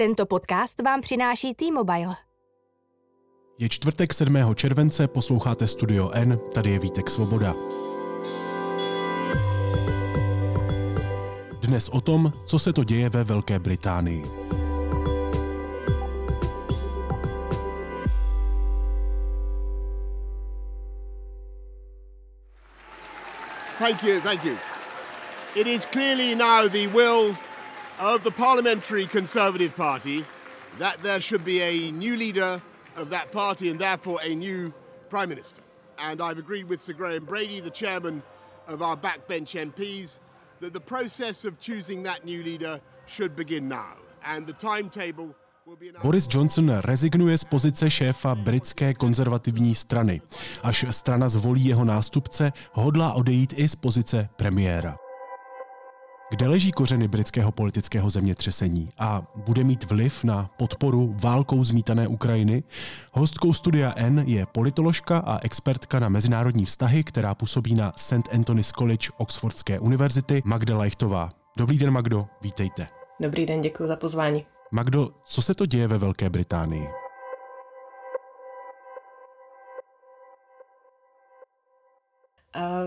Tento podcast vám přináší T-Mobile. Je čtvrtek 7. července, posloucháte Studio N, tady je Vítek Svoboda. Dnes o tom, co se to děje ve Velké Británii. Thank you, thank you. It is clearly now the will of the Parliamentary Conservative Party that there should be a new leader of that party and therefore a new Prime Minister. And I've agreed with Sir Graham Brady, the chairman of our backbench MPs, that the process of choosing that new leader should begin now. And the timetable Boris Johnson rezignuje z pozice šéfa britské konzervativní strany. Až strana zvolí jeho nástupce, hodlá odejít i z pozice premiéra. Kde leží kořeny britského politického zemětřesení a bude mít vliv na podporu válkou zmítané Ukrajiny? Hostkou studia N je politoložka a expertka na mezinárodní vztahy, která působí na St. Anthony's College Oxfordské univerzity, Magda Leichtová. Dobrý den, Magdo, vítejte. Dobrý den, děkuji za pozvání. Magdo, co se to děje ve Velké Británii?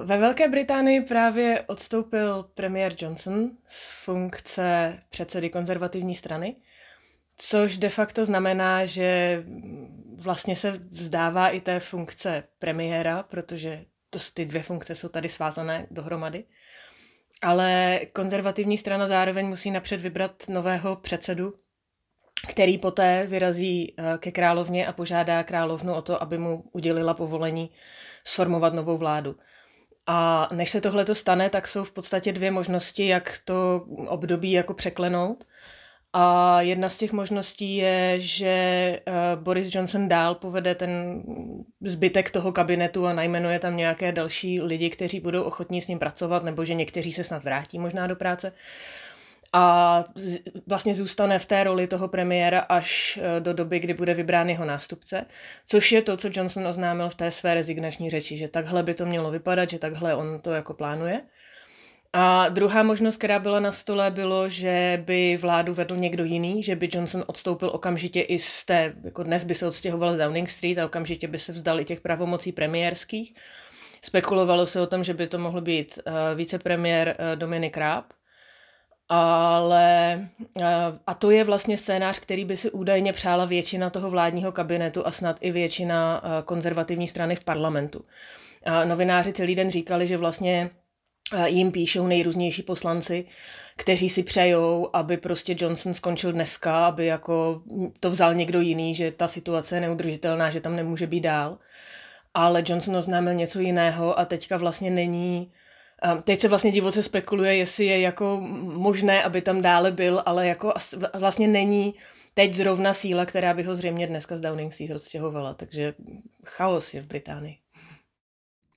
Ve Velké Británii právě odstoupil premiér Johnson z funkce předsedy konzervativní strany, což de facto znamená, že vlastně se vzdává i té funkce premiéra, protože to, ty dvě funkce jsou tady svázané dohromady. Ale konzervativní strana zároveň musí napřed vybrat nového předsedu, který poté vyrazí eh, ke královně a požádá královnu o to, aby mu udělila povolení sformovat novou vládu. A než se tohle to stane, tak jsou v podstatě dvě možnosti, jak to období jako překlenout. A jedna z těch možností je, že eh, Boris Johnson dál povede ten zbytek toho kabinetu a najmenuje tam nějaké další lidi, kteří budou ochotní s ním pracovat, nebo že někteří se snad vrátí možná do práce a vlastně zůstane v té roli toho premiéra až e, do doby, kdy bude vybrán jeho nástupce, což je to, co Johnson oznámil v té své rezignační řeči, že takhle by to mělo vypadat, že takhle on to jako plánuje. A druhá možnost, která byla na stole, bylo, že by vládu vedl někdo jiný, že by Johnson odstoupil okamžitě i z té, jako dnes by se odstěhoval z Downing Street a okamžitě by se vzdal i těch pravomocí premiérských. Spekulovalo se o tom, že by to mohl být uh, vicepremiér uh, Dominic Raab, ale a to je vlastně scénář, který by si údajně přála většina toho vládního kabinetu a snad i většina konzervativní strany v parlamentu. A novináři celý den říkali, že vlastně jim píšou nejrůznější poslanci, kteří si přejou, aby prostě Johnson skončil dneska, aby jako to vzal někdo jiný, že ta situace je neudržitelná, že tam nemůže být dál. Ale Johnson oznámil něco jiného a teďka vlastně není Teď se vlastně divoce spekuluje, jestli je jako možné, aby tam dále byl, ale jako vlastně není teď zrovna síla, která by ho zřejmě dneska z Downing Street odstěhovala, takže chaos je v Británii.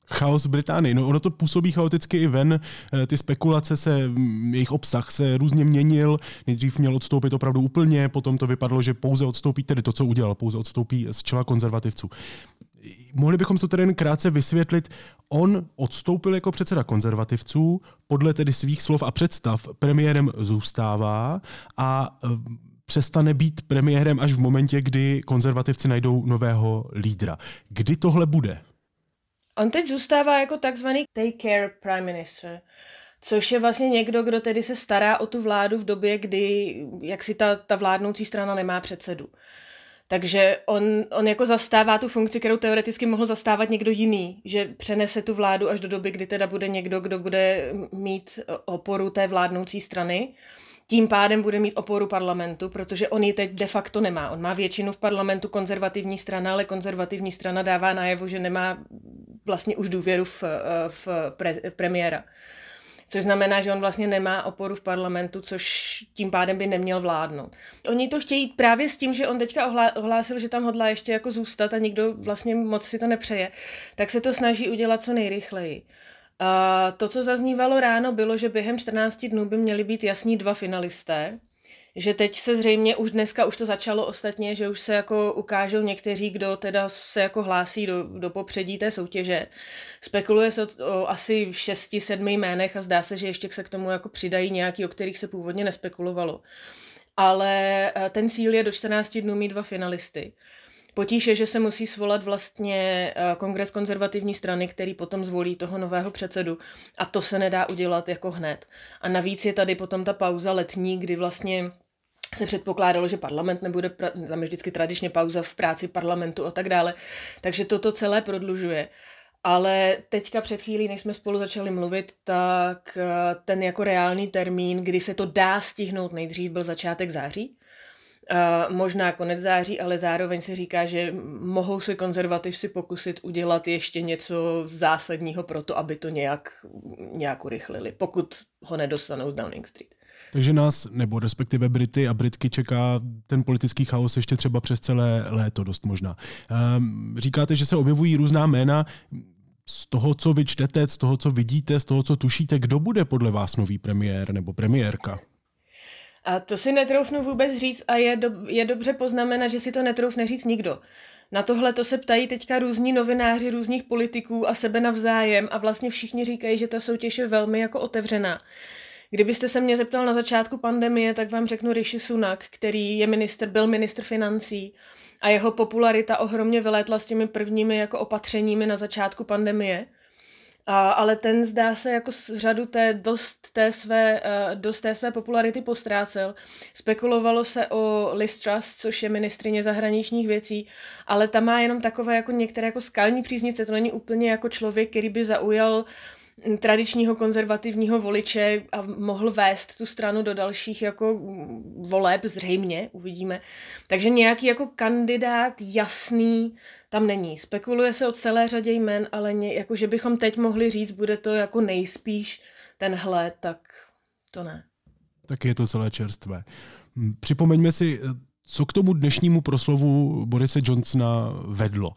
Chaos v Británii. No ono to působí chaoticky i ven. Eh, ty spekulace se, jejich obsah se různě měnil. Nejdřív měl odstoupit opravdu úplně, potom to vypadlo, že pouze odstoupí, tedy to, co udělal, pouze odstoupí z čela konzervativců. Mohli bychom to tedy jen krátce vysvětlit. On odstoupil jako předseda konzervativců, podle tedy svých slov a představ premiérem zůstává a e, přestane být premiérem až v momentě, kdy konzervativci najdou nového lídra. Kdy tohle bude? On teď zůstává jako takzvaný take care prime minister, což je vlastně někdo, kdo tedy se stará o tu vládu v době, kdy jak si ta, ta vládnoucí strana nemá předsedu. Takže on, on jako zastává tu funkci, kterou teoreticky mohl zastávat někdo jiný, že přenese tu vládu až do doby, kdy teda bude někdo, kdo bude mít oporu té vládnoucí strany. Tím pádem bude mít oporu parlamentu, protože on ji teď de facto nemá. On má většinu v parlamentu konzervativní strana, ale konzervativní strana dává najevo, že nemá vlastně už důvěru v, v pre, premiéra což znamená, že on vlastně nemá oporu v parlamentu, což tím pádem by neměl vládnout. Oni to chtějí právě s tím, že on teďka ohlásil, že tam hodlá ještě jako zůstat a nikdo vlastně moc si to nepřeje, tak se to snaží udělat co nejrychleji. A to, co zaznívalo ráno, bylo, že během 14 dnů by měli být jasní dva finalisté, že teď se zřejmě už dneska už to začalo ostatně, že už se jako ukážou někteří, kdo teda se jako hlásí do, do popředí té soutěže. Spekuluje se o, o asi šesti, sedmi jménech a zdá se, že ještě se k tomu jako přidají nějaký, o kterých se původně nespekulovalo. ale ten cíl je do 14 dnů mít dva finalisty. Potíž je, že se musí svolat vlastně kongres konzervativní strany, který potom zvolí toho nového předsedu a to se nedá udělat jako hned. A navíc je tady potom ta pauza letní, kdy vlastně se předpokládalo, že parlament nebude, tam je vždycky tradičně pauza v práci parlamentu a tak dále, takže toto celé prodlužuje. Ale teďka před chvílí, než jsme spolu začali mluvit, tak eh, ten jako reálný termín, kdy se to dá stihnout nejdřív, byl začátek září. Uh, možná konec září, ale zároveň se říká, že mohou se konzervativci pokusit udělat ještě něco zásadního pro to, aby to nějak, nějak urychlili, pokud ho nedostanou z Downing Street. Takže nás, nebo respektive Brity a Britky čeká ten politický chaos ještě třeba přes celé léto, dost možná. Um, říkáte, že se objevují různá jména. Z toho, co vy čtete, z toho, co vidíte, z toho, co tušíte, kdo bude podle vás nový premiér nebo premiérka? A to si netroufnu vůbec říct a je, do, je dobře poznamenat, že si to netroufne říct nikdo. Na tohle to se ptají teďka různí novináři různých politiků a sebe navzájem a vlastně všichni říkají, že ta soutěž je velmi jako otevřená. Kdybyste se mě zeptal na začátku pandemie, tak vám řeknu Rishi Sunak, který je minister, byl ministr financí a jeho popularita ohromně vylétla s těmi prvními jako opatřeními na začátku pandemie. A, ale ten zdá se jako z řadu té dost té své, uh, dost té své popularity postrácel. Spekulovalo se o Liz Truss, což je ministrině zahraničních věcí, ale ta má jenom takové jako některé jako skalní příznice, to není úplně jako člověk, který by zaujal tradičního konzervativního voliče a mohl vést tu stranu do dalších jako voleb, zřejmě, uvidíme. Takže nějaký jako kandidát jasný tam není. Spekuluje se o celé řadě jmen, ale ně, jako že bychom teď mohli říct, bude to jako nejspíš tenhle, tak to ne. Tak je to celé čerstvé. Připomeňme si co k tomu dnešnímu proslovu Borise Johnsona vedlo?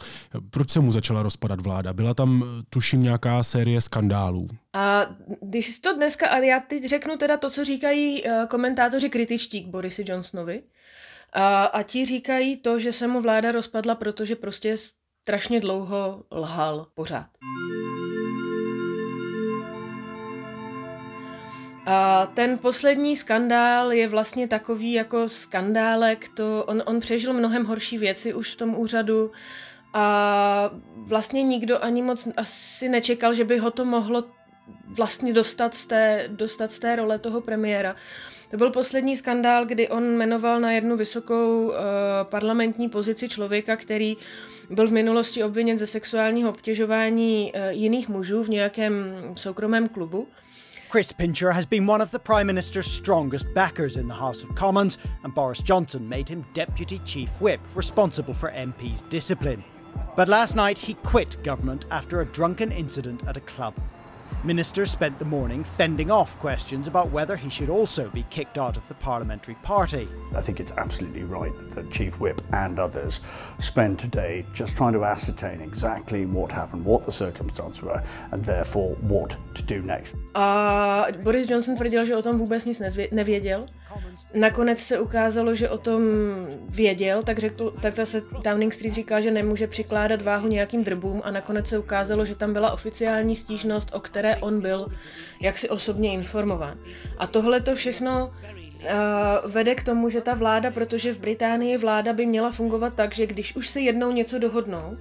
Proč se mu začala rozpadat vláda? Byla tam, tuším, nějaká série skandálů. A když to dneska, ale já teď řeknu teda to, co říkají eh, komentátoři kritičtí k Borisi Johnsonovi. A, a ti říkají to, že se mu vláda rozpadla, protože prostě strašně dlouho lhal pořád. A ten poslední skandál je vlastně takový jako skandálek, to on, on přežil mnohem horší věci už v tom úřadu a vlastně nikdo ani moc asi nečekal, že by ho to mohlo vlastně dostat z té, dostat z té role toho premiéra. To byl poslední skandál, kdy on jmenoval na jednu vysokou uh, parlamentní pozici člověka, který byl v minulosti obviněn ze sexuálního obtěžování uh, jiných mužů v nějakém soukromém klubu. Chris Pincher has been one of the Prime Minister's strongest backers in the House of Commons, and Boris Johnson made him Deputy Chief Whip, responsible for MPs' discipline. But last night he quit government after a drunken incident at a club. Ministers spent the morning fending off questions about whether he should also be kicked out of the parliamentary party. I think it's absolutely right that the Chief Whip and others spend today just trying to ascertain exactly what happened, what the circumstances were, and therefore what to do next. A Boris Johnson tvrdil, že o tom vůbec nic nevěděl. Nakonec se ukázalo, že o tom věděl, tak, řekl, tak zase Downing Street říkal, že nemůže přikládat váhu nějakým drbům a nakonec se ukázalo, že tam byla oficiální stížnost, o které on byl jaksi osobně informován. A tohle to všechno Uh, vede k tomu, že ta vláda, protože v Británii vláda by měla fungovat tak, že když už se jednou něco dohodnou,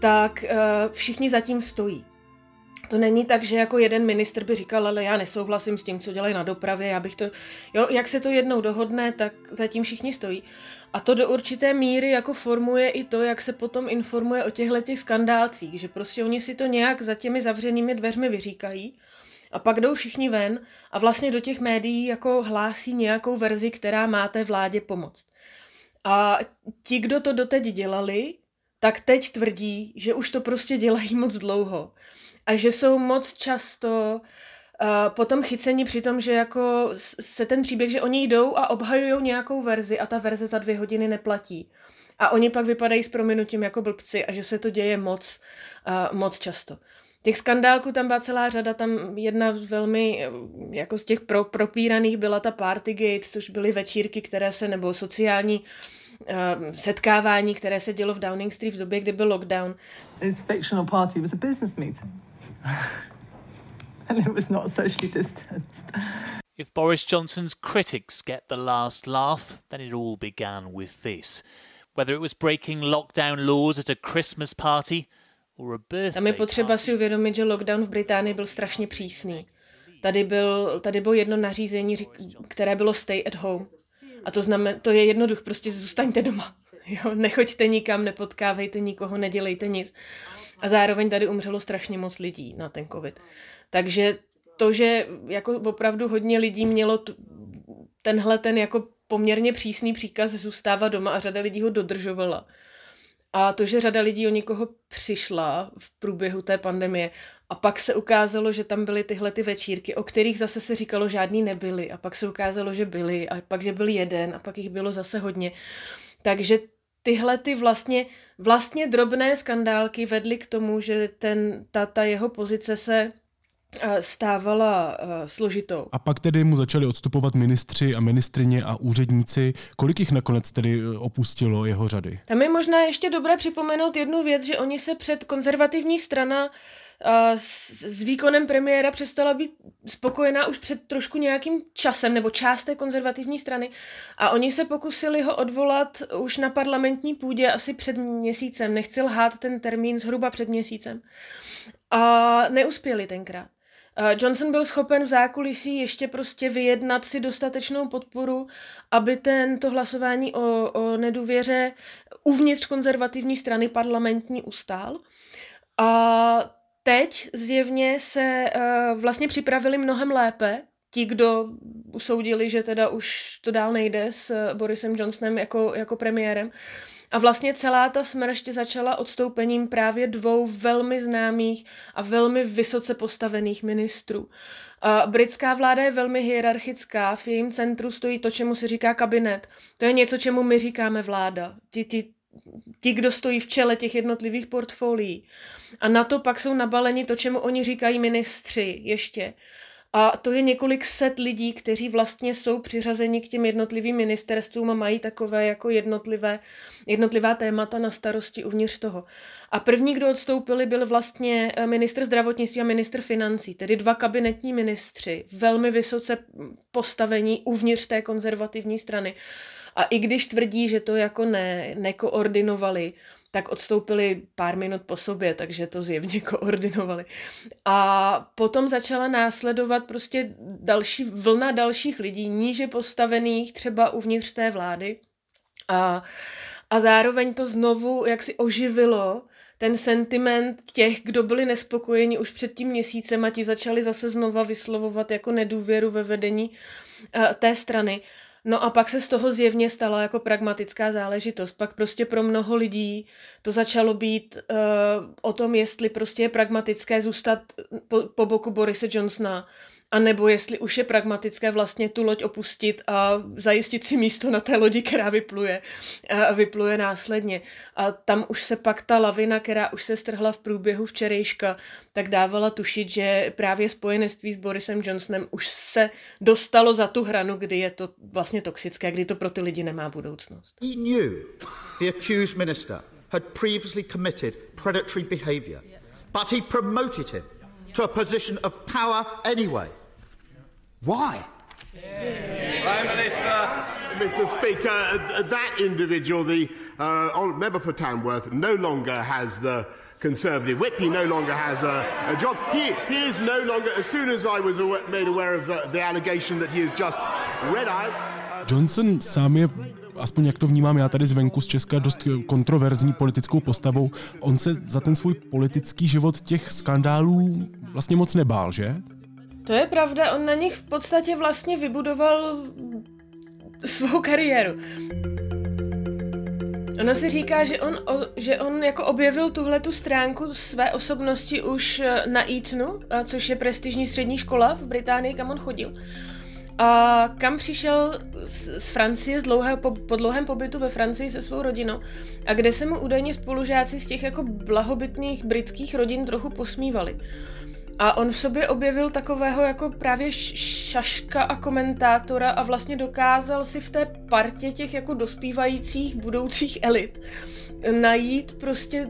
tak uh, všichni zatím stojí. To není tak, že jako jeden minister by říkal, ale já nesouhlasím s tím, co dělají na dopravě, já bych to, jo, jak se to jednou dohodne, tak zatím všichni stojí. A to do určité míry jako formuje i to, jak se potom informuje o těchto těch skandálcích, že prostě oni si to nějak za těmi zavřenými dveřmi vyříkají a pak jdou všichni ven a vlastně do těch médií jako hlásí nějakou verzi, která má té vládě pomoct. A ti, kdo to doteď dělali, tak teď tvrdí, že už to prostě dělají moc dlouho a že jsou moc často uh, potom chyceni při tom, že jako se ten příběh, že oni jdou a obhajují nějakou verzi a ta verze za dvě hodiny neplatí. A oni pak vypadají s prominutím jako blbci a že se to děje moc, uh, moc často. Těch skandálků tam byla celá řada, tam jedna velmi, jako z těch pro, propíraných byla ta Partygate, což byly večírky, které se, nebo sociální uh, setkávání, které se dělo v Downing Street v době, kdy byl lockdown. This fictional party was a business meeting. and it was not socially distanced. If Boris Johnson's critics get the last laugh, then it all began with this. Whether it was breaking lockdown laws at a Christmas party or a birthday Tam je potřeba si uvědomit, že lockdown v Británii byl strašně přísný. Tady, byl, tady bylo jedno nařízení, které bylo stay at home. A to, znamen, to je jednoduch, prostě zůstaňte doma. Jo, nechoďte nikam, nepotkávejte nikoho, nedělejte nic. A zároveň tady umřelo strašně moc lidí na ten covid. Takže to, že jako opravdu hodně lidí mělo t- tenhle ten jako poměrně přísný příkaz zůstávat doma a řada lidí ho dodržovala. A to, že řada lidí o nikoho přišla v průběhu té pandemie a pak se ukázalo, že tam byly tyhle ty večírky, o kterých zase se říkalo, žádný nebyly a pak se ukázalo, že byly a pak, že byl jeden a pak jich bylo zase hodně. Takže tyhle ty vlastně, vlastně drobné skandálky vedly k tomu, že ten, ta, ta jeho pozice se stávala uh, složitou. A pak tedy mu začali odstupovat ministři a ministrině a úředníci. Kolik jich nakonec tedy e, opustilo jeho řady? Tam je možná ještě dobré připomenout jednu věc, že oni se před konzervativní strana uh, s, s výkonem premiéra přestala být spokojená už před trošku nějakým časem, nebo část té konzervativní strany. A oni se pokusili ho odvolat už na parlamentní půdě asi před měsícem. Nechci lhát ten termín zhruba před měsícem. A neuspěli tenkrát. Johnson byl schopen v zákulisí ještě prostě vyjednat si dostatečnou podporu, aby tento hlasování o, o nedůvěře uvnitř konzervativní strany parlamentní ustál. A teď zjevně se uh, vlastně připravili mnohem lépe, ti, kdo usoudili, že teda už to dál nejde s Borisem Johnsonem jako, jako premiérem. A vlastně celá ta smršť začala odstoupením právě dvou velmi známých a velmi vysoce postavených ministrů. A britská vláda je velmi hierarchická, v jejím centru stojí to, čemu se říká kabinet. To je něco, čemu my říkáme vláda. Ti, ti, ti, kdo stojí v čele těch jednotlivých portfolií. A na to pak jsou nabaleni to, čemu oni říkají ministři ještě. A to je několik set lidí, kteří vlastně jsou přiřazeni k těm jednotlivým ministerstvům a mají takové jako jednotlivé, jednotlivá témata na starosti uvnitř toho. A první, kdo odstoupili, byl vlastně eh, ministr zdravotnictví a ministr financí, tedy dva kabinetní ministři, velmi vysoce postavení uvnitř té konzervativní strany. A i když tvrdí, že to jako ne, nekoordinovali, tak odstoupili pár minut po sobě, takže to zjevně koordinovali. A potom začala následovat prostě další vlna dalších lidí, níže postavených třeba uvnitř té vlády. A, a zároveň to znovu jak si oživilo ten sentiment těch, kdo byli nespokojeni už před tím měsícem a ti začali zase znova vyslovovat jako nedůvěru ve vedení uh, té strany. No a pak se z toho zjevně stala jako pragmatická záležitost. Pak prostě pro mnoho lidí to začalo být uh, o tom, jestli prostě je pragmatické zůstat po, po boku Borise Johnsona, a nebo jestli už je pragmatické vlastně tu loď opustit a zajistit si místo na té lodi, která vypluje, a vypluje následně. A tam už se pak ta lavina, která už se strhla v průběhu včerejška, tak dávala tušit, že právě spojenectví s Borisem Johnsonem už se dostalo za tu hranu, kdy je to vlastně toxické, kdy to pro ty lidi nemá budoucnost. He knew the accused minister had previously committed predatory behavior, but he promoted him to a position of power anyway. Why? Prime Minister. Mr. Speaker, uh, that individual, the uh, member for Tamworth, no longer has the Conservative whip. He no longer has a, a job. He, he, is no longer, as soon as I was made aware of the, the allegation that he has just read out. Uh, Johnson sám je aspoň jak to vnímám já tady zvenku z Česka, dost kontroverzní politickou postavou. On se za ten svůj politický život těch skandálů vlastně moc nebál, že? To je pravda, on na nich v podstatě vlastně vybudoval svou kariéru. Ono si říká, že on, že on jako objevil tuhle tu stránku své osobnosti už eh, na Eatonu, což je prestižní střední škola v Británii, kam on chodil. A kam přišel z, z Francie z dlouhé, po, po dlouhém pobytu ve Francii se svou rodinou a kde se mu údajně spolužáci z těch jako blahobytných britských rodin trochu posmívali. A on v sobě objevil takového jako právě šaška a komentátora a vlastně dokázal si v té partě těch jako dospívajících budoucích elit najít prostě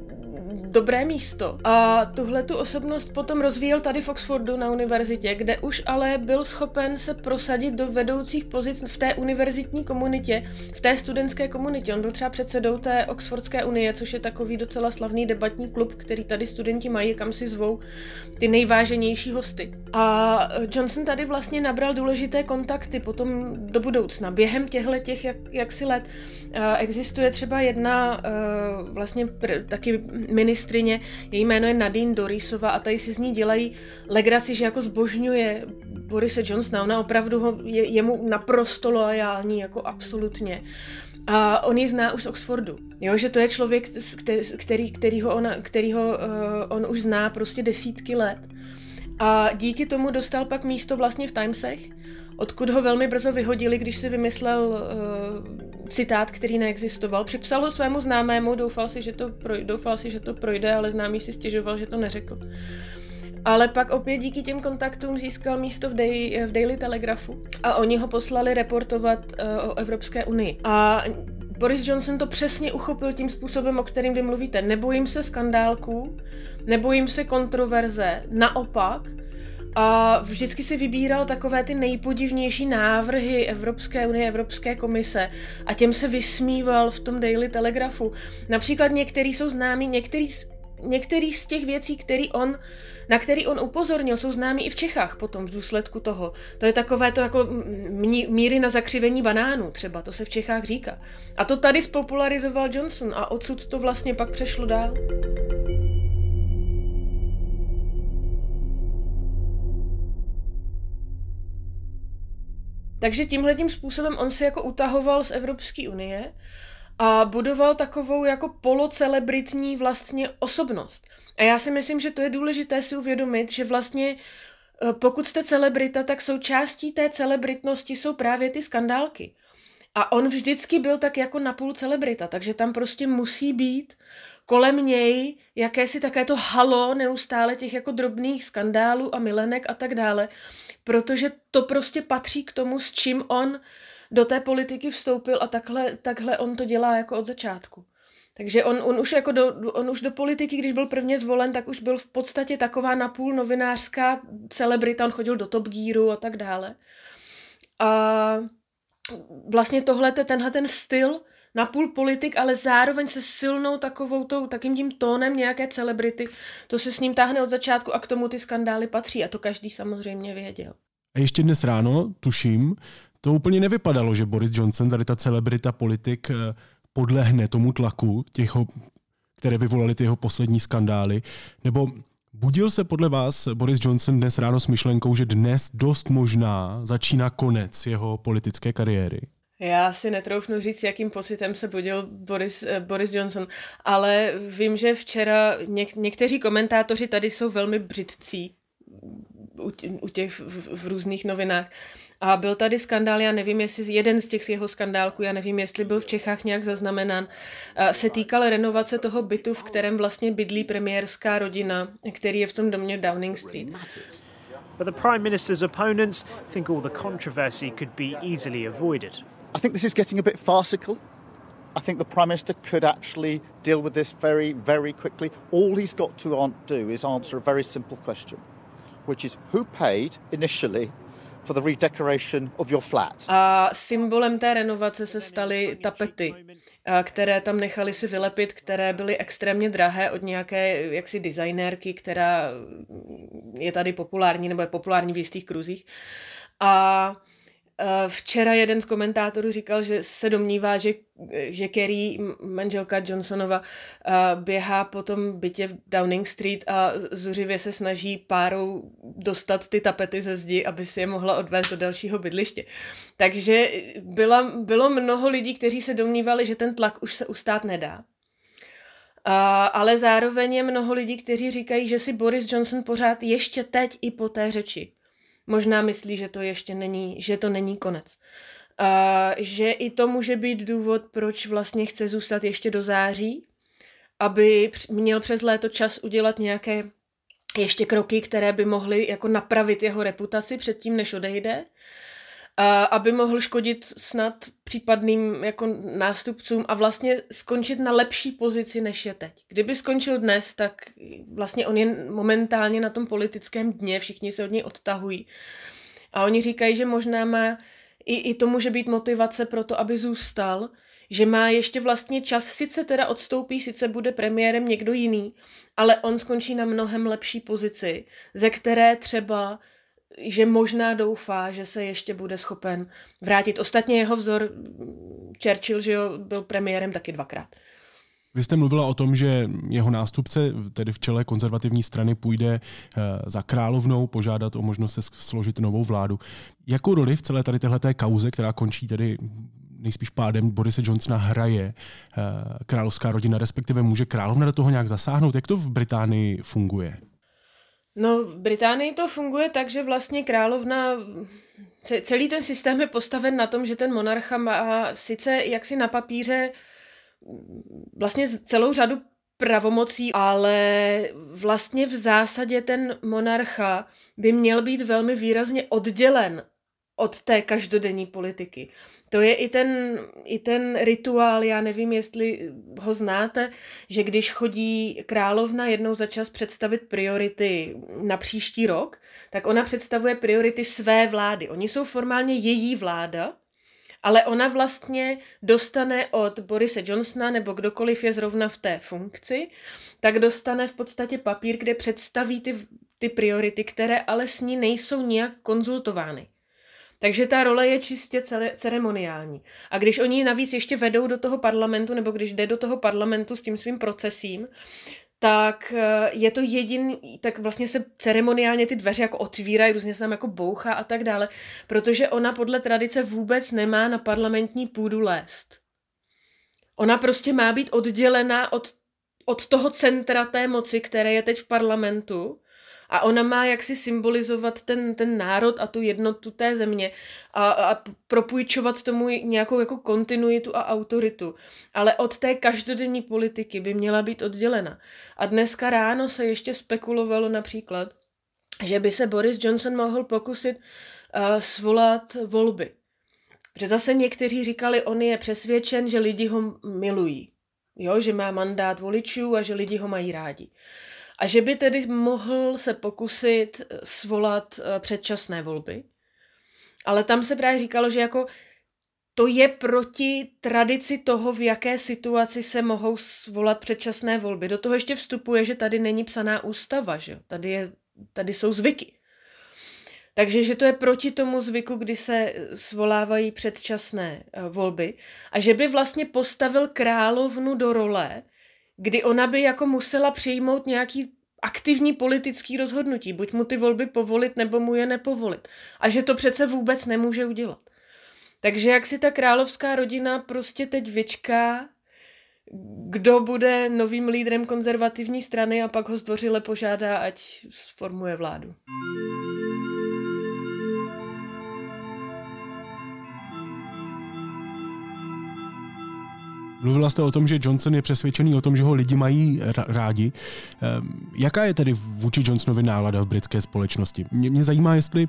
dobré místo. A tuhle tu osobnost potom rozvíjel tady v Oxfordu na univerzitě, kde už ale byl schopen se prosadit do vedoucích pozic v té univerzitní komunitě, v té studentské komunitě. On byl třeba předsedou té Oxfordské unie, což je takový docela slavný debatní klub, který tady studenti mají, kam si zvou ty nejváženější hosty. A Johnson tady vlastně nabral důležité kontakty potom do budoucna. Během těchto těch jak, jaksi let uh, existuje třeba jedna uh, vlastně pr- taky ministrině, její jméno je Nadine Dorisova a tady si z ní dělají legraci, že jako zbožňuje Borise Johnsona, ona opravdu ho, je, je mu naprosto loajální, jako absolutně. A on ji zná už z Oxfordu. Jo, že to je člověk, který, který, ho, ona, který ho uh, on už zná prostě desítky let. A díky tomu dostal pak místo vlastně v Timesech, odkud ho velmi brzo vyhodili, když si vymyslel uh, citát, který neexistoval. Připsal ho svému známému, doufal si, že to, projde, doufal si, že to projde, ale známý si stěžoval, že to neřekl. Ale pak opět díky těm kontaktům získal místo v, Day, v Daily Telegraphu a oni ho poslali reportovat uh, o Evropské unii. A Boris Johnson to přesně uchopil tím způsobem, o kterým vy mluvíte. Nebojím se skandálků, nebojím se kontroverze, naopak, a vždycky si vybíral takové ty nejpodivnější návrhy Evropské unie, Evropské komise a těm se vysmíval v tom Daily Telegraphu. Například některý jsou známí, některý, některý z těch věcí, který on, na který on upozornil, jsou známí i v Čechách potom v důsledku toho. To je takové to jako míry na zakřivení banánů třeba, to se v Čechách říká. A to tady spopularizoval Johnson a odsud to vlastně pak přešlo dál. Takže tímhle způsobem on se jako utahoval z Evropské unie a budoval takovou jako polocelebritní vlastně osobnost. A já si myslím, že to je důležité si uvědomit, že vlastně eh, pokud jste celebrita, tak součástí té celebritnosti jsou právě ty skandálky. A on vždycky byl tak jako napůl celebrita, takže tam prostě musí být kolem něj jakési také to halo neustále těch jako drobných skandálů a milenek a tak dále, protože to prostě patří k tomu, s čím on do té politiky vstoupil a takhle, takhle on to dělá jako od začátku. Takže on, on, už jako do, on už do politiky, když byl prvně zvolen, tak už byl v podstatě taková napůl novinářská celebrita, on chodil do Top Gearu a tak dále. A vlastně tohle, tenhle ten styl, napůl politik, ale zároveň se silnou takovou tou, takým tím tónem nějaké celebrity, to se s ním táhne od začátku a k tomu ty skandály patří a to každý samozřejmě věděl. A ještě dnes ráno, tuším, to úplně nevypadalo, že Boris Johnson, tady ta celebrita politik, eh, podlehne tomu tlaku, těchho, které vyvolaly ty jeho poslední skandály, nebo Budil se podle vás Boris Johnson dnes ráno s myšlenkou, že dnes dost možná začíná konec jeho politické kariéry? Já si netroufnu říct, jakým pocitem se budil Boris, eh, Boris Johnson, ale vím, že včera něk, někteří komentátoři tady jsou velmi břitcí u, u těch v, v různých novinách. A byl tady skandál, já nevím, jestli jeden z těch jeho skandálků, já nevím, jestli byl v Čechách nějak zaznamenán, se týkal renovace toho bytu, v kterém vlastně bydlí premiérská rodina, který je v tom domě Downing Street. But the Prime Minister's opponents think all the controversy could be easily avoided. I think this is getting a bit farcical. I think the Prime Minister could actually deal with this very, very quickly. All he's got to do is answer a very simple question, which is who paid initially for the redecoration of your flat? A symbolem té renovace se staly tapety, které tam nechali si vylepit, které byly extrémně drahé od nějaké jaksi designérky, která je tady populární nebo je populární v jistých kruzích. A včera jeden z komentátorů říkal, že se domnívá, že, že Kerry, manželka Johnsonova, eh, běhá po tom bytě v Downing Street a zuřivě se snaží párou dostat ty tapety ze zdi, aby si je mohla odvést do dalšího bydliště. Takže byla, bylo mnoho lidí, kteří se domnívali, že ten tlak už se ustát nedá. A, ale zároveň je mnoho lidí, kteří říkají, že si Boris Johnson pořád ještě teď i po té řeči možná myslí, že to ještě není, že to není konec. A že i to může být důvod, proč vlastně chce zůstat ještě do září, aby měl přes léto čas udělat nějaké ještě kroky, které by mohly jako napravit jeho reputaci předtím, než odejde. Aby mohl škodit snad případným jako nástupcům a vlastně skončit na lepší pozici, než je teď. Kdyby skončil dnes, tak vlastně on je momentálně na tom politickém dně, všichni se od něj odtahují. A oni říkají, že možná má i, i to může být motivace pro to, aby zůstal, že má ještě vlastně čas, sice teda odstoupí, sice bude premiérem někdo jiný, ale on skončí na mnohem lepší pozici, ze které třeba že možná doufá, že se ještě bude schopen vrátit. Ostatně jeho vzor Churchill, že jo, byl premiérem taky dvakrát. Vy jste mluvila o tom, že jeho nástupce, tedy v čele konzervativní strany, půjde eh, za královnou požádat o možnost se složit novou vládu. Jakou roli v celé tady téhleté kauze, která končí tedy nejspíš pádem Borise Johnsona hraje eh, královská rodina, respektive může královna do toho nějak zasáhnout? Jak to v Británii funguje? No, v Británii to funguje tak, že vlastně královna celý ten systém je postaven na tom, že ten monarcha má sice jaksi na papíře vlastně celou řadu pravomocí, ale vlastně v zásadě ten monarcha by měl být velmi výrazně oddělen od té každodenní politiky. To je i ten, i ten rituál, já nevím, jestli ho znáte, že když chodí královna jednou za čas představit priority na příští rok, tak ona představuje priority své vlády. Oni jsou formálně její vláda, ale ona vlastně dostane od Borise Johnsona nebo kdokoliv je zrovna v té funkci, tak dostane v podstatě papír, kde představí ty, ty priority, které ale s ní nejsou nijak konzultovány. Takže ta role je čistě ceremoniální. A když oni navíc ještě vedou do toho parlamentu, nebo když jde do toho parlamentu s tím svým procesím, tak eh, je to jediný, tak vlastně se ceremoniálně ty dveře jako otvírají, různě se tam jako bouchá a tak dále, protože ona podle tradice vůbec nemá na parlamentní půdu lézt. Ona prostě má být oddělená od, od toho centra té moci, které je teď v parlamentu a ona má jaksi symbolizovat ten, ten národ a tu jednotu té země a, a propůjčovat tomu nějakou jako kontinuitu a autoritu. Ale od té každodenní politiky by měla být oddělena. A dneska ráno se ještě spekulovalo například, že by se Boris Johnson mohl pokusit uh, svolat volby. Protože zase někteří říkali, on je přesvědčen, že lidi ho milují. Jo, že má mandát voličů a že lidi ho mají rádi. A že by tedy mohl se pokusit eh, svolat eh, předčasné volby. Ale tam se právě říkalo, že jako to je proti tradici toho, v jaké situaci se mohou svolat předčasné volby. Do toho ještě vstupuje, že tady není psaná ústava, že Tady, je, tady jsou zvyky. Takže, že to je proti tomu zvyku, kdy se eh, svolávají předčasné volby a že by vlastně postavil královnu do role, kdy ona by jako musela přijmout nějaký aktivní politický rozhodnutí, buď mu ty volby povolit, nebo mu je nepovolit. A že to přece vůbec nemůže udělat. Takže jak si ta královská rodina prostě teď vyčká, kdo bude novým lídrem konzervativní strany a pak ho zdvořile požádá, ať sformuje vládu. Mluvila jste o tom, že Johnson je přesvědčený o tom, že ho lidi mají rádi. Ehm, jaká je tedy vůči Johnsonovi nálada v britské společnosti? Mě, mě zajímá, jestli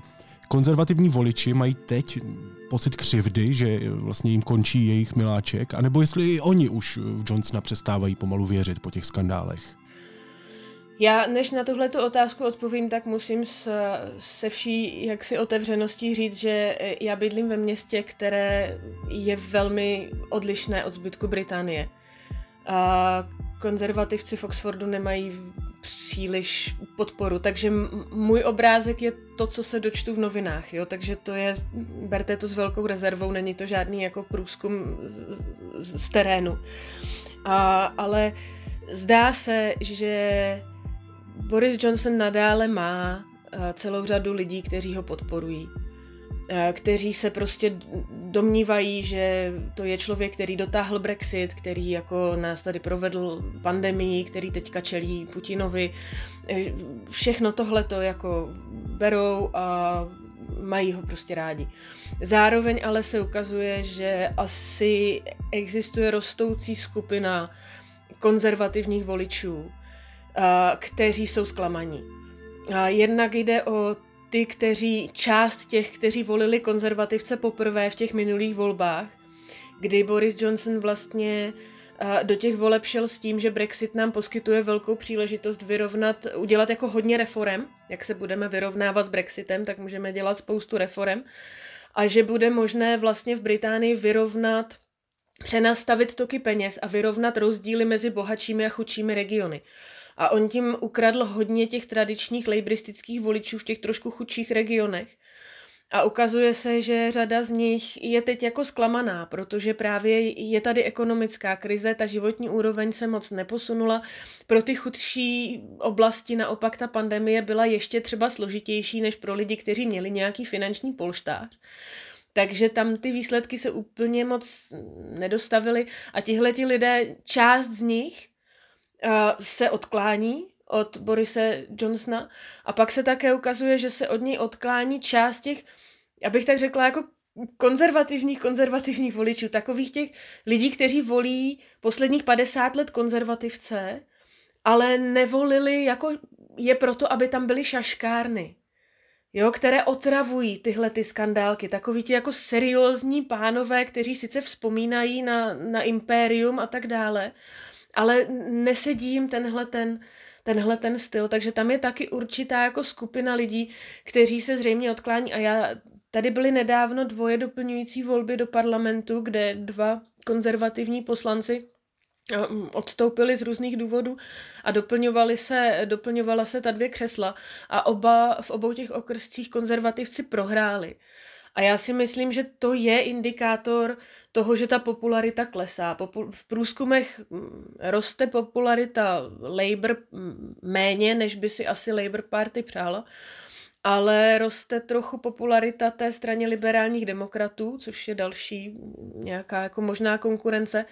konzervativní voliči mají teď pocit křivdy, že vlastně jim končí jejich miláček, anebo jestli i oni už v Johnsona přestávají pomalu věřit po těch skandálech. Já, než na tuhle tu otázku odpovím, tak musím s, se vší jaksi otevřeností říct, že já bydlím ve městě, které je velmi odlišné od zbytku Británie. A konzervativci v Oxfordu nemají příliš podporu, takže můj obrázek je to, co se dočtu v novinách, jo? takže to je, berte to s velkou rezervou, není to žádný jako průzkum z, z, z terénu. A, ale zdá se, že Boris Johnson nadále má eh, celou řadu lidí, kteří ho podporují. Eh, kteří se prostě domnívají, že to je člověk, který dotáhl Brexit, který jako nás tady provedl pandemii, který teďka čelí Putinovi. Eh, všechno tohle to jako berou a mají ho prostě rádi. Zároveň ale se ukazuje, že asi existuje rostoucí skupina konzervativních voličů, kteří jsou zklamaní. Jednak jde o ty, kteří, část těch, kteří volili konzervativce poprvé v těch minulých volbách, kdy Boris Johnson vlastně do těch voleb šel s tím, že Brexit nám poskytuje velkou příležitost vyrovnat, udělat jako hodně reform, jak se budeme vyrovnávat s Brexitem, tak můžeme dělat spoustu reform a že bude možné vlastně v Británii vyrovnat přenastavit toky peněz a vyrovnat rozdíly mezi bohatšími a chudšími regiony. A on tím ukradl hodně těch tradičních lejbristických voličů v těch trošku chudších regionech. A ukazuje se, že řada z nich je teď jako zklamaná, protože právě je tady ekonomická krize, ta životní úroveň se moc neposunula. Pro ty chudší oblasti naopak ta pandemie byla ještě třeba složitější než pro lidi, kteří měli nějaký finanční polštář. Takže tam ty výsledky se úplně moc nedostavily a tihle ti lidé, část z nich se odklání od Borise Johnsona a pak se také ukazuje, že se od něj odklání část těch, abych tak řekla, jako konzervativních, konzervativních voličů, takových těch lidí, kteří volí posledních 50 let konzervativce, ale nevolili jako je proto, aby tam byly šaškárny jo, které otravují tyhle ty skandálky. Takoví ti jako seriózní pánové, kteří sice vzpomínají na, na impérium a tak dále, ale nesedí jim tenhle ten, tenhle ten styl, takže tam je taky určitá jako skupina lidí, kteří se zřejmě odklání a já Tady byly nedávno dvoje doplňující volby do parlamentu, kde dva konzervativní poslanci Mm, odstoupili z různých důvodů a doplňovali se, doplňovala se ta dvě křesla a oba, v obou těch okrscích konzervativci prohráli. A já si myslím, že to je indikátor toho, že ta popularita klesá. v průzkumech mm, roste popularita Labour mm, méně, než by si asi Labour Party přála, ale roste trochu popularita té straně liberálních demokratů, což je další nějaká jako možná konkurence.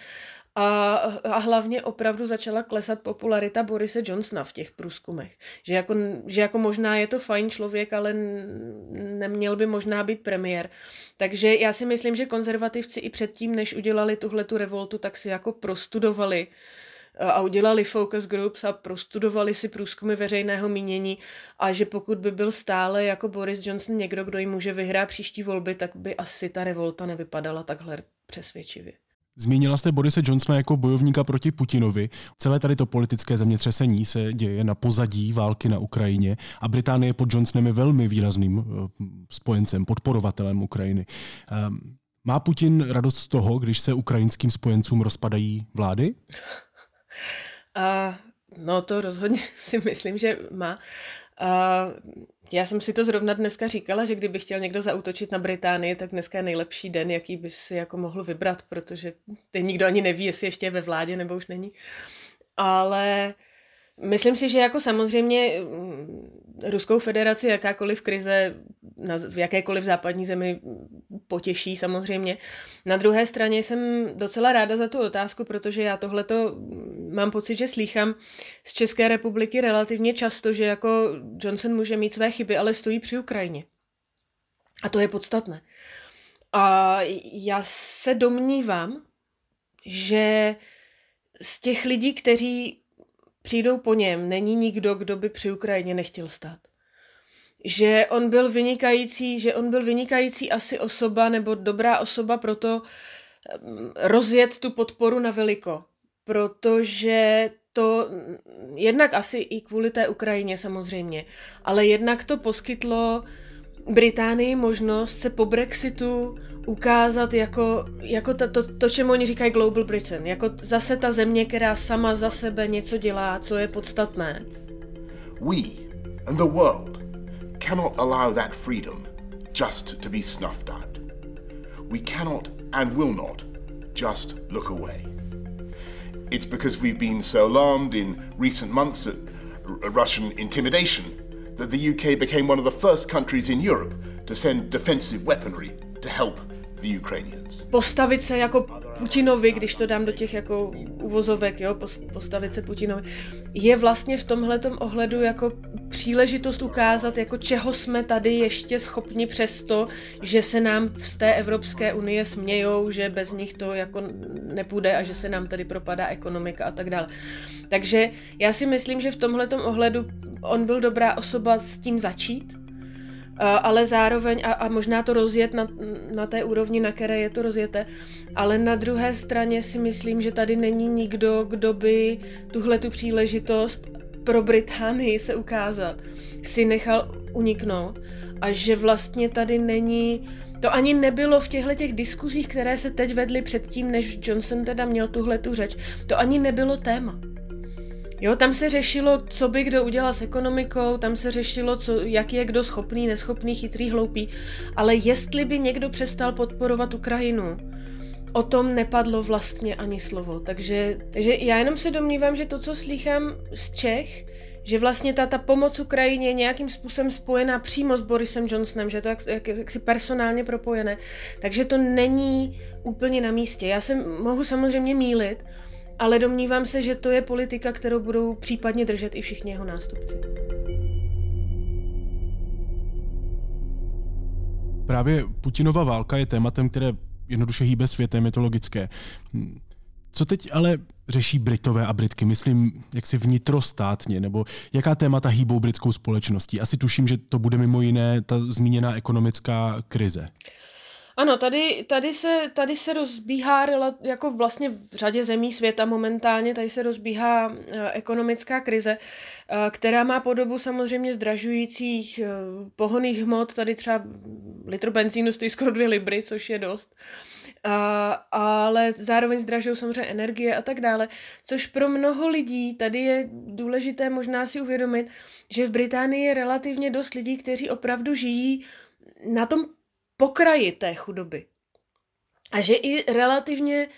A, a hlavně opravdu začala klesat popularita Borise Johnsona v těch průzkumech. Že jako, že jako možná je to fajn člověk, ale neměl by možná být premiér. Takže já si myslím, že konzervativci i předtím, než udělali tuhle tu revoltu, tak si jako prostudovali a udělali focus groups a prostudovali si průzkumy veřejného mínění a že pokud by byl stále jako Boris Johnson někdo, kdo jim může vyhrát příští volby, tak by asi ta revolta nevypadala takhle přesvědčivě. Zmínila jste Borise Johnsona jako bojovníka proti Putinovi. Celé tady to politické zemětřesení se děje na pozadí války na Ukrajině a Británie pod Johnsonem je velmi výrazným eh, spojencem, podporovatelem Ukrajiny. Ehm, má Putin radost z toho, když se ukrajinským spojencům rozpadají vlády? A, no to rozhodně si myslím, že má. A já jsem si to zrovna dneska říkala, že kdyby chtěl někdo zautočit na Británii, tak dneska je nejlepší den, jaký by si jako mohl vybrat, protože teď nikdo ani neví, jestli ještě je ve vládě nebo už není. Ale myslím si, že jako samozřejmě Ruskou federaci jakákoliv krize v jakékoliv západní zemi potěší samozřejmě. Na druhé straně jsem docela ráda za tu otázku, protože já tohleto mám pocit, že slýchám z České republiky relativně často, že jako Johnson může mít své chyby, ale stojí při Ukrajině. A to je podstatné. A já se domnívám, že z těch lidí, kteří přijdou po něm, není nikdo, kdo by při Ukrajině nechtěl stát. Že on byl vynikající, že on byl vynikající asi osoba nebo dobrá osoba pro to mm, rozjet tu podporu na veliko. Protože to jednak asi i kvůli té Ukrajině samozřejmě, ale jednak to poskytlo Británii možnost se po Brexitu ukázat jako, jako to, to, to, čemu oni říkají Global Britain, jako zase ta země, která sama za sebe něco dělá, co je podstatné. We and the world cannot allow that freedom just to be snuffed out. We cannot and will not just look away. It's because we've been so alarmed in recent months at Russian intimidation that the UK became one of the first countries in Europe to send defensive weaponry to help Postavit se jako Putinovi, když to dám do těch jako uvozovek, jo, postavit se Putinovi, je vlastně v tomhletom ohledu jako příležitost ukázat, jako čeho jsme tady ještě schopni přesto, že se nám z té Evropské unie smějou, že bez nich to jako nepůjde a že se nám tady propadá ekonomika a tak dále. Takže já si myslím, že v tomhletom ohledu on byl dobrá osoba s tím začít, ale zároveň, a, a možná to rozjet na, na té úrovni, na které je to rozjeté, ale na druhé straně si myslím, že tady není nikdo, kdo by tuhle tu příležitost pro Británii se ukázat, si nechal uniknout a že vlastně tady není to ani nebylo v těchto těch diskuzích, které se teď vedly předtím, než Johnson teda měl tuhle tu řeč. To ani nebylo téma. Jo, tam se řešilo, co by kdo udělal s ekonomikou, tam se řešilo, co, jak je kdo schopný, neschopný, chytrý, hloupý, ale jestli by někdo přestal podporovat Ukrajinu, o tom nepadlo vlastně ani slovo. Takže, takže já jenom se domnívám, že to, co slychám z Čech, že vlastně ta, ta pomoc Ukrajině je nějakým způsobem spojená přímo s Borisem Johnsonem, že to jak, jak, jak si personálně propojené, takže to není úplně na místě. Já se mohu samozřejmě mílit, ale domnívám se, že to je politika, kterou budou případně držet i všichni jeho nástupci. Právě Putinova válka je tématem, které jednoduše hýbe světem, je to logické. Co teď ale řeší Britové a Britky, myslím, jak si vnitrostátně, nebo jaká témata hýbou britskou společností? Asi tuším, že to bude mimo jiné ta zmíněná ekonomická krize. Ano, tady, tady, se, tady se rozbíhá, jako vlastně v řadě zemí světa momentálně, tady se rozbíhá eh, ekonomická krize, eh, která má podobu samozřejmě zdražujících eh, pohoných hmot, tady třeba litr benzínu stojí skoro dvě libry, což je dost, a, ale zároveň zdražují samozřejmě energie a tak dále, což pro mnoho lidí, tady je důležité možná si uvědomit, že v Británii je relativně dost lidí, kteří opravdu žijí na tom pokraji té chudoby. A že i relativně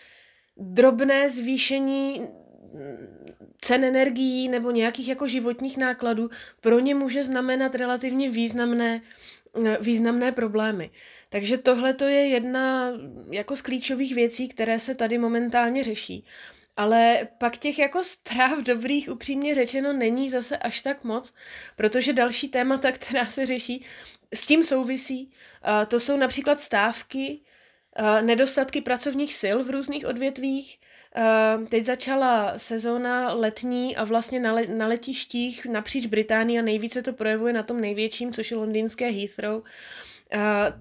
drobné zvýšení cen energií nebo nějakých jako životních nákladů pro ně může znamenat relativně významné, významné problémy. Takže tohle to je jedna jako z klíčových věcí, které se tady momentálně řeší. Ale pak těch jako zpráv dobrých, upřímně řečeno, není zase až tak moc, protože další témata, která se řeší, s tím souvisí. To jsou například stávky, nedostatky pracovních sil v různých odvětvích. Teď začala sezóna letní a vlastně na, letištích napříč Británii a nejvíce to projevuje na tom největším, což je londýnské Heathrow.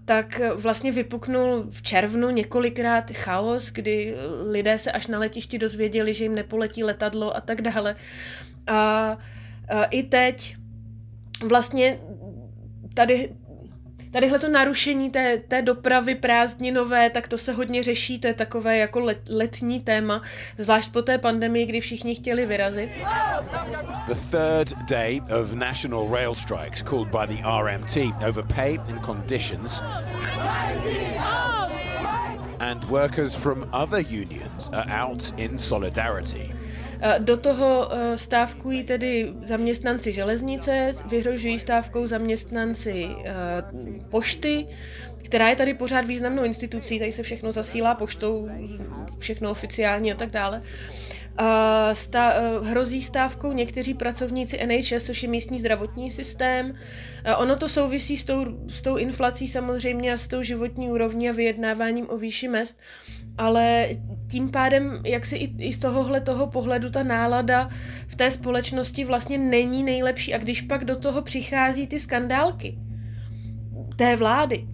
Tak vlastně vypuknul v červnu několikrát chaos, kdy lidé se až na letišti dozvěděli, že jim nepoletí letadlo a tak dále. A, a i teď vlastně tady tadyhle to narušení té, té dopravy prázdninové, tak to se hodně řeší, to je takové jako let, letní téma, zvlášť po té pandemii, kdy všichni chtěli vyrazit. The third day of national rail strikes called by the RMT over pay and conditions. And workers from other unions are out in solidarity. Eh, do toho eh, stávkují tedy zaměstnanci železnice, vyhrožují stávkou zaměstnanci eh, pošty, která je tady pořád významnou institucí, tady se všechno zasílá poštou, všechno oficiálně a tak dále. A sta, hrozí stávkou někteří pracovníci NHS, což je místní zdravotní systém. A ono to souvisí s tou, s tou inflací samozřejmě a s tou životní úrovní a vyjednáváním o výši mest ale tím pádem, jak si i, i z tohohle toho pohledu ta nálada v té společnosti vlastně není nejlepší a když pak do toho přichází ty skandálky té vlády,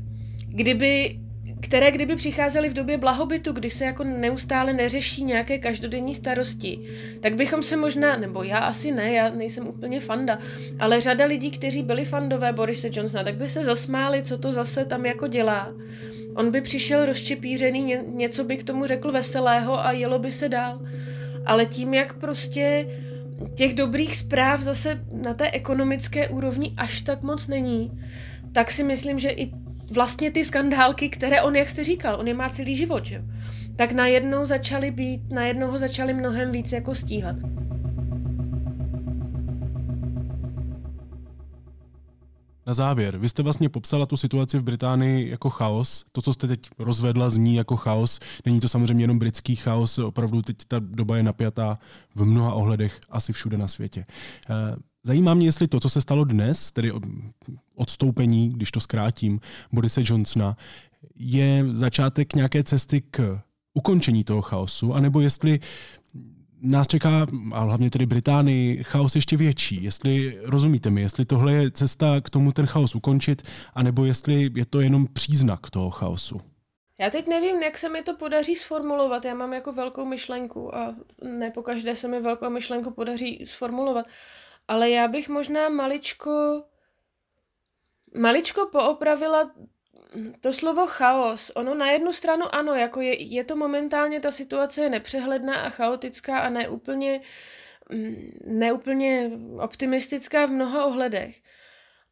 kdyby které kdyby přicházely v době blahobytu, kdy se jako neustále neřeší nějaké každodenní starosti, tak bychom se možná, nebo já asi ne, já nejsem úplně fanda, ale řada lidí, kteří byli fandové Borise Johnsona, tak by se zasmáli, co to zase tam jako dělá On by přišel rozčepířený, něco by k tomu řekl veselého a jelo by se dál. Ale tím, jak prostě těch dobrých zpráv zase na té ekonomické úrovni až tak moc není, tak si myslím, že i vlastně ty skandálky, které on, jak jste říkal, on je má celý život, že? tak najednou začaly být, najednou ho začaly mnohem víc jako stíhat. Na závěr, vy jste vlastně popsala tu situaci v Británii jako chaos. To, co jste teď rozvedla, zní jako chaos. Není to samozřejmě jenom britský chaos, opravdu teď ta doba je napjatá v mnoha ohledech asi všude na světě. Zajímá mě, jestli to, co se stalo dnes, tedy odstoupení, když to zkrátím, Borise Johnsona, je začátek nějaké cesty k ukončení toho chaosu, anebo jestli nás čeká, a hlavně tedy Británii, chaos ještě větší. Jestli rozumíte mi, jestli tohle je cesta k tomu ten chaos ukončit, anebo jestli je to jenom příznak toho chaosu. Já teď nevím, jak se mi to podaří sformulovat. Já mám jako velkou myšlenku a ne po každé se mi velkou myšlenku podaří sformulovat. Ale já bych možná maličko maličko poopravila to slovo chaos, ono na jednu stranu ano, jako je, je to momentálně, ta situace je nepřehledná a chaotická a neúplně, mm, neúplně optimistická v mnoha ohledech.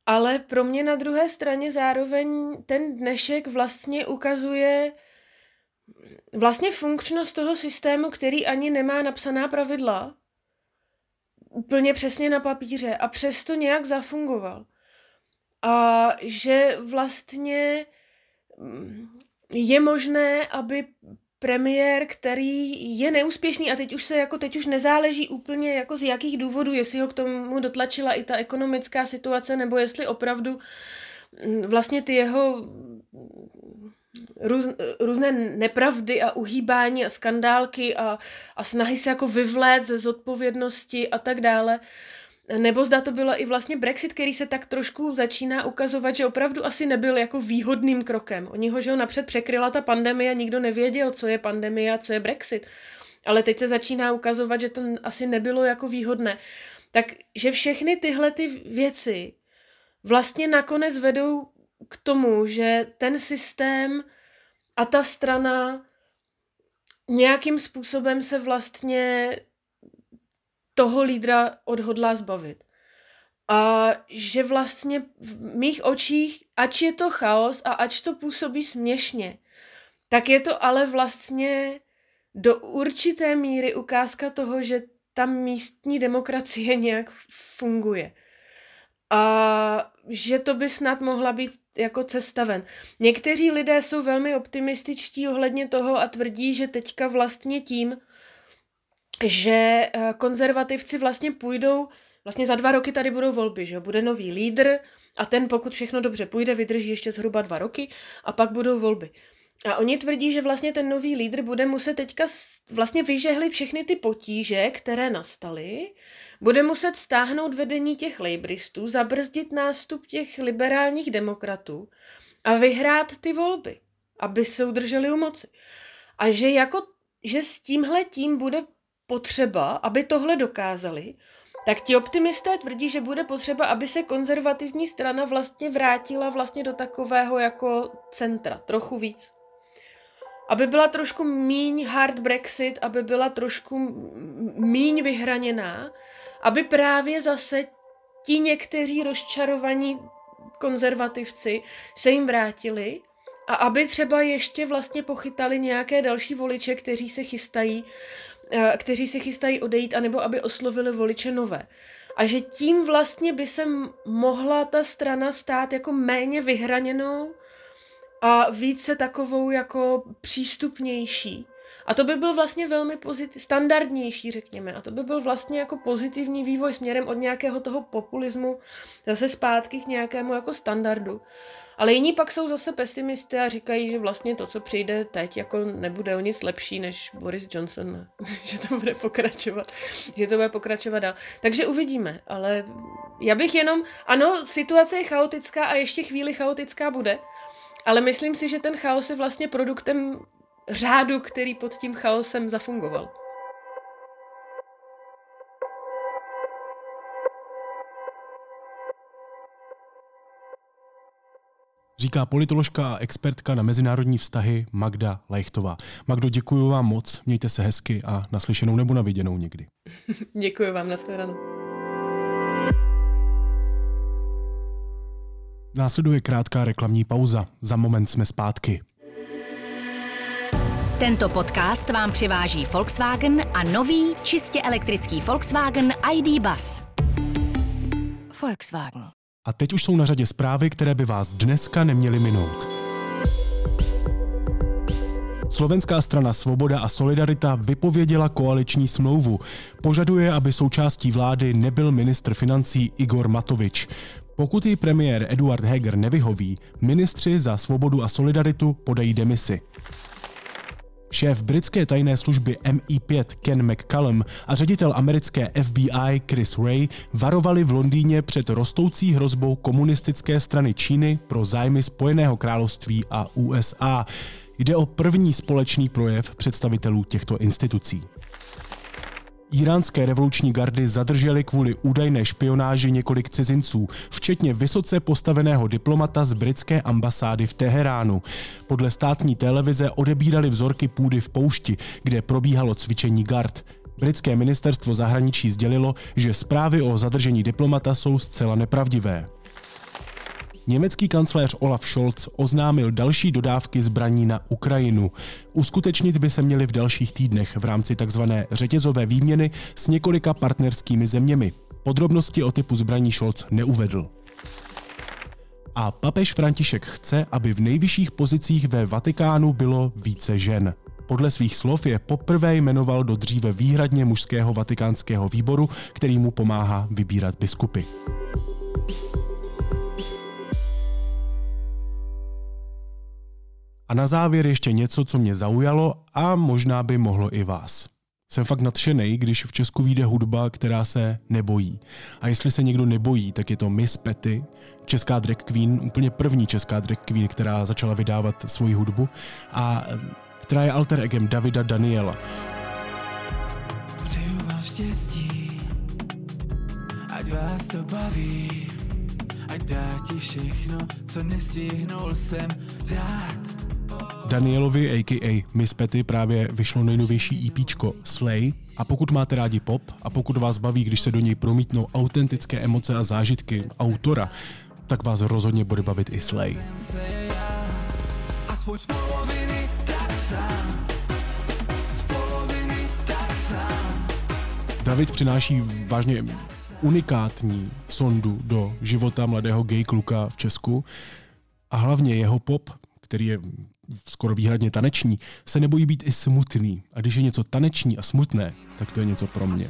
Ale pro mě na druhé straně zároveň ten dnešek vlastně ukazuje vlastně funkčnost toho systému, který ani nemá napsaná pravidla, úplně přesně na papíře a přesto nějak zafungoval. A že vlastně mm, je možné, aby premiér, který je neúspěšný a teď už se jako teď už nezáleží úplně jako z jakých důvodů, jestli ho k tomu dotlačila i ta ekonomická situace, nebo jestli opravdu mm, vlastně ty jeho růz, různé nepravdy a uhýbání a skandálky a, a snahy se jako vyvlét ze zodpovědnosti a tak dále, nebo zda to bylo i vlastně Brexit, který se tak trošku začíná ukazovat, že opravdu asi nebyl jako výhodným krokem. Oni ho, že ho napřed překryla ta pandemie a nikdo nevěděl, co je pandemie a co je Brexit. Ale teď se začíná ukazovat, že to asi nebylo jako výhodné. Takže všechny tyhle ty věci vlastně nakonec vedou k tomu, že ten systém a ta strana nějakým způsobem se vlastně toho lídra odhodlá zbavit. A že vlastně v mých očích, ač je to chaos a ač to působí směšně, tak je to ale vlastně do určité míry ukázka toho, že ta místní demokracie nějak funguje. A že to by snad mohla být jako cesta ven. Někteří lidé jsou velmi optimističtí ohledně toho a tvrdí, že teďka vlastně tím, že eh, konzervativci vlastně půjdou, vlastně za dva roky tady budou volby, že bude nový lídr a ten, pokud všechno dobře půjde, vydrží ještě zhruba dva roky a pak budou volby. A oni tvrdí, že vlastně ten nový lídr bude muset teďka vlastně vyžehlit všechny ty potíže, které nastaly, bude muset stáhnout vedení těch lejbristů, zabrzdit nástup těch liberálních demokratů a vyhrát ty volby, aby se udrželi u moci. A že jako že s tímhle tím bude potřeba, aby tohle dokázali, tak ti optimisté tvrdí, že bude potřeba, aby se konzervativní strana vlastně vrátila vlastně do takového jako centra, trochu víc. Aby byla trošku míň hard Brexit, aby byla trošku míň vyhraněná, aby právě zase ti někteří rozčarovaní konzervativci se jim vrátili a aby třeba ještě vlastně pochytali nějaké další voliče, kteří se chystají Eh, kteří se chystají odejít, anebo aby oslovili voliče nové. A že tím vlastně by se mohla ta strana stát jako méně vyhraněnou a více takovou jako přístupnější. A to by byl vlastně velmi pozitiv, standardnější, řekněme. A to by byl vlastně jako pozitivní vývoj směrem od nějakého toho populismu zase zpátky k nějakému jako standardu. Ale jiní pak jsou zase pesimisty a říkají, že vlastně to, co přijde teď, jako nebude o nic lepší než Boris Johnson, že to bude pokračovat, že to bude pokračovat dál. Takže uvidíme, ale já bych jenom, ano, situace je chaotická a ještě chvíli chaotická bude, ale myslím si, že ten chaos je vlastně produktem řádu, který pod tím chaosem zafungoval. Říká politoložka a expertka na mezinárodní vztahy Magda Lejchtová. Magdo, děkuji vám moc, mějte se hezky a naslyšenou nebo na viděnou někdy. děkuji vám, nashledanou. Následuje krátká reklamní pauza. Za moment jsme zpátky. Tento podcast vám přiváží Volkswagen a nový čistě elektrický Volkswagen ID Bus. Volkswagen. A teď už jsou na řadě zprávy, které by vás dneska neměly minout. Slovenská strana Svoboda a Solidarita vypověděla koaliční smlouvu. Požaduje, aby součástí vlády nebyl ministr financí Igor Matovič. Pokud jí premiér Eduard Heger nevyhoví, ministři za Svobodu a Solidaritu podají demisi. Šéf britské tajné služby MI5 Ken McCallum a ředitel americké FBI Chris Ray varovali v Londýně před rostoucí hrozbou komunistické strany Číny pro zájmy Spojeného království a USA. Jde o první společný projev představitelů těchto institucí. Iránské revoluční gardy zadržely kvůli údajné špionáži několik cizinců, včetně vysoce postaveného diplomata z britské ambasády v Teheránu. Podle státní televize odebírali vzorky půdy v poušti, kde probíhalo cvičení gard. Britské ministerstvo zahraničí sdělilo, že zprávy o zadržení diplomata jsou zcela nepravdivé. Německý kancléř Olaf Scholz oznámil další dodávky zbraní na Ukrajinu. Uskutečnit by se měly v dalších týdnech v rámci tzv. řetězové výměny s několika partnerskými zeměmi. Podrobnosti o typu zbraní Scholz neuvedl. A papež František chce, aby v nejvyšších pozicích ve Vatikánu bylo více žen. Podle svých slov je poprvé jmenoval do dříve výhradně mužského vatikánského výboru, který mu pomáhá vybírat biskupy. A na závěr ještě něco, co mě zaujalo a možná by mohlo i vás. Jsem fakt nadšený, když v Česku vyjde hudba, která se nebojí. A jestli se někdo nebojí, tak je to Miss Petty, česká drag queen, úplně první česká drag queen, která začala vydávat svoji hudbu a která je alter egem Davida Daniela. Přeju vám štěstí, ať vás to baví, ať dá ti všechno, co nestihnul jsem dát. Danielovi, a.k.a. Miss Petty, právě vyšlo nejnovější EP Slay a pokud máte rádi pop a pokud vás baví, když se do něj promítnou autentické emoce a zážitky autora, tak vás rozhodně bude bavit i Slay. David přináší vážně unikátní sondu do života mladého gay kluka v Česku a hlavně jeho pop, který je skoro výhradně taneční, se nebojí být i smutný. A když je něco taneční a smutné, tak to je něco pro mě.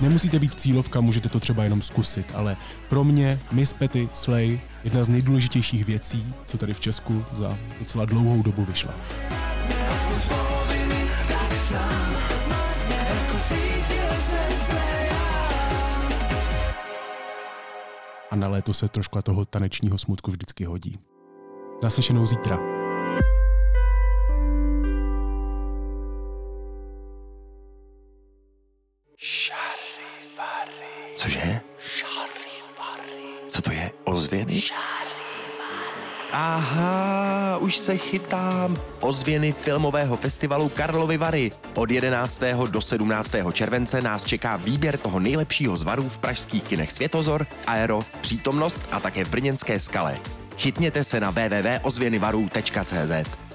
Nemusíte být cílovka, můžete to třeba jenom zkusit, ale pro mě Miss Petty Slay jedna z nejdůležitějších věcí, co tady v Česku za docela dlouhou dobu vyšla. A na léto se trošku toho tanečního smutku vždycky hodí. Naslyšenou zítra. Cože? Co to je? Ozvěny? Aha, už se chytám. Ozvěny filmového festivalu Karlovy Vary. Od 11. do 17. července nás čeká výběr toho nejlepšího z varů v pražských kinech Světozor, Aero, Přítomnost a také v Brněnské skale. Chytněte se na www.ozvěnyvarů.cz.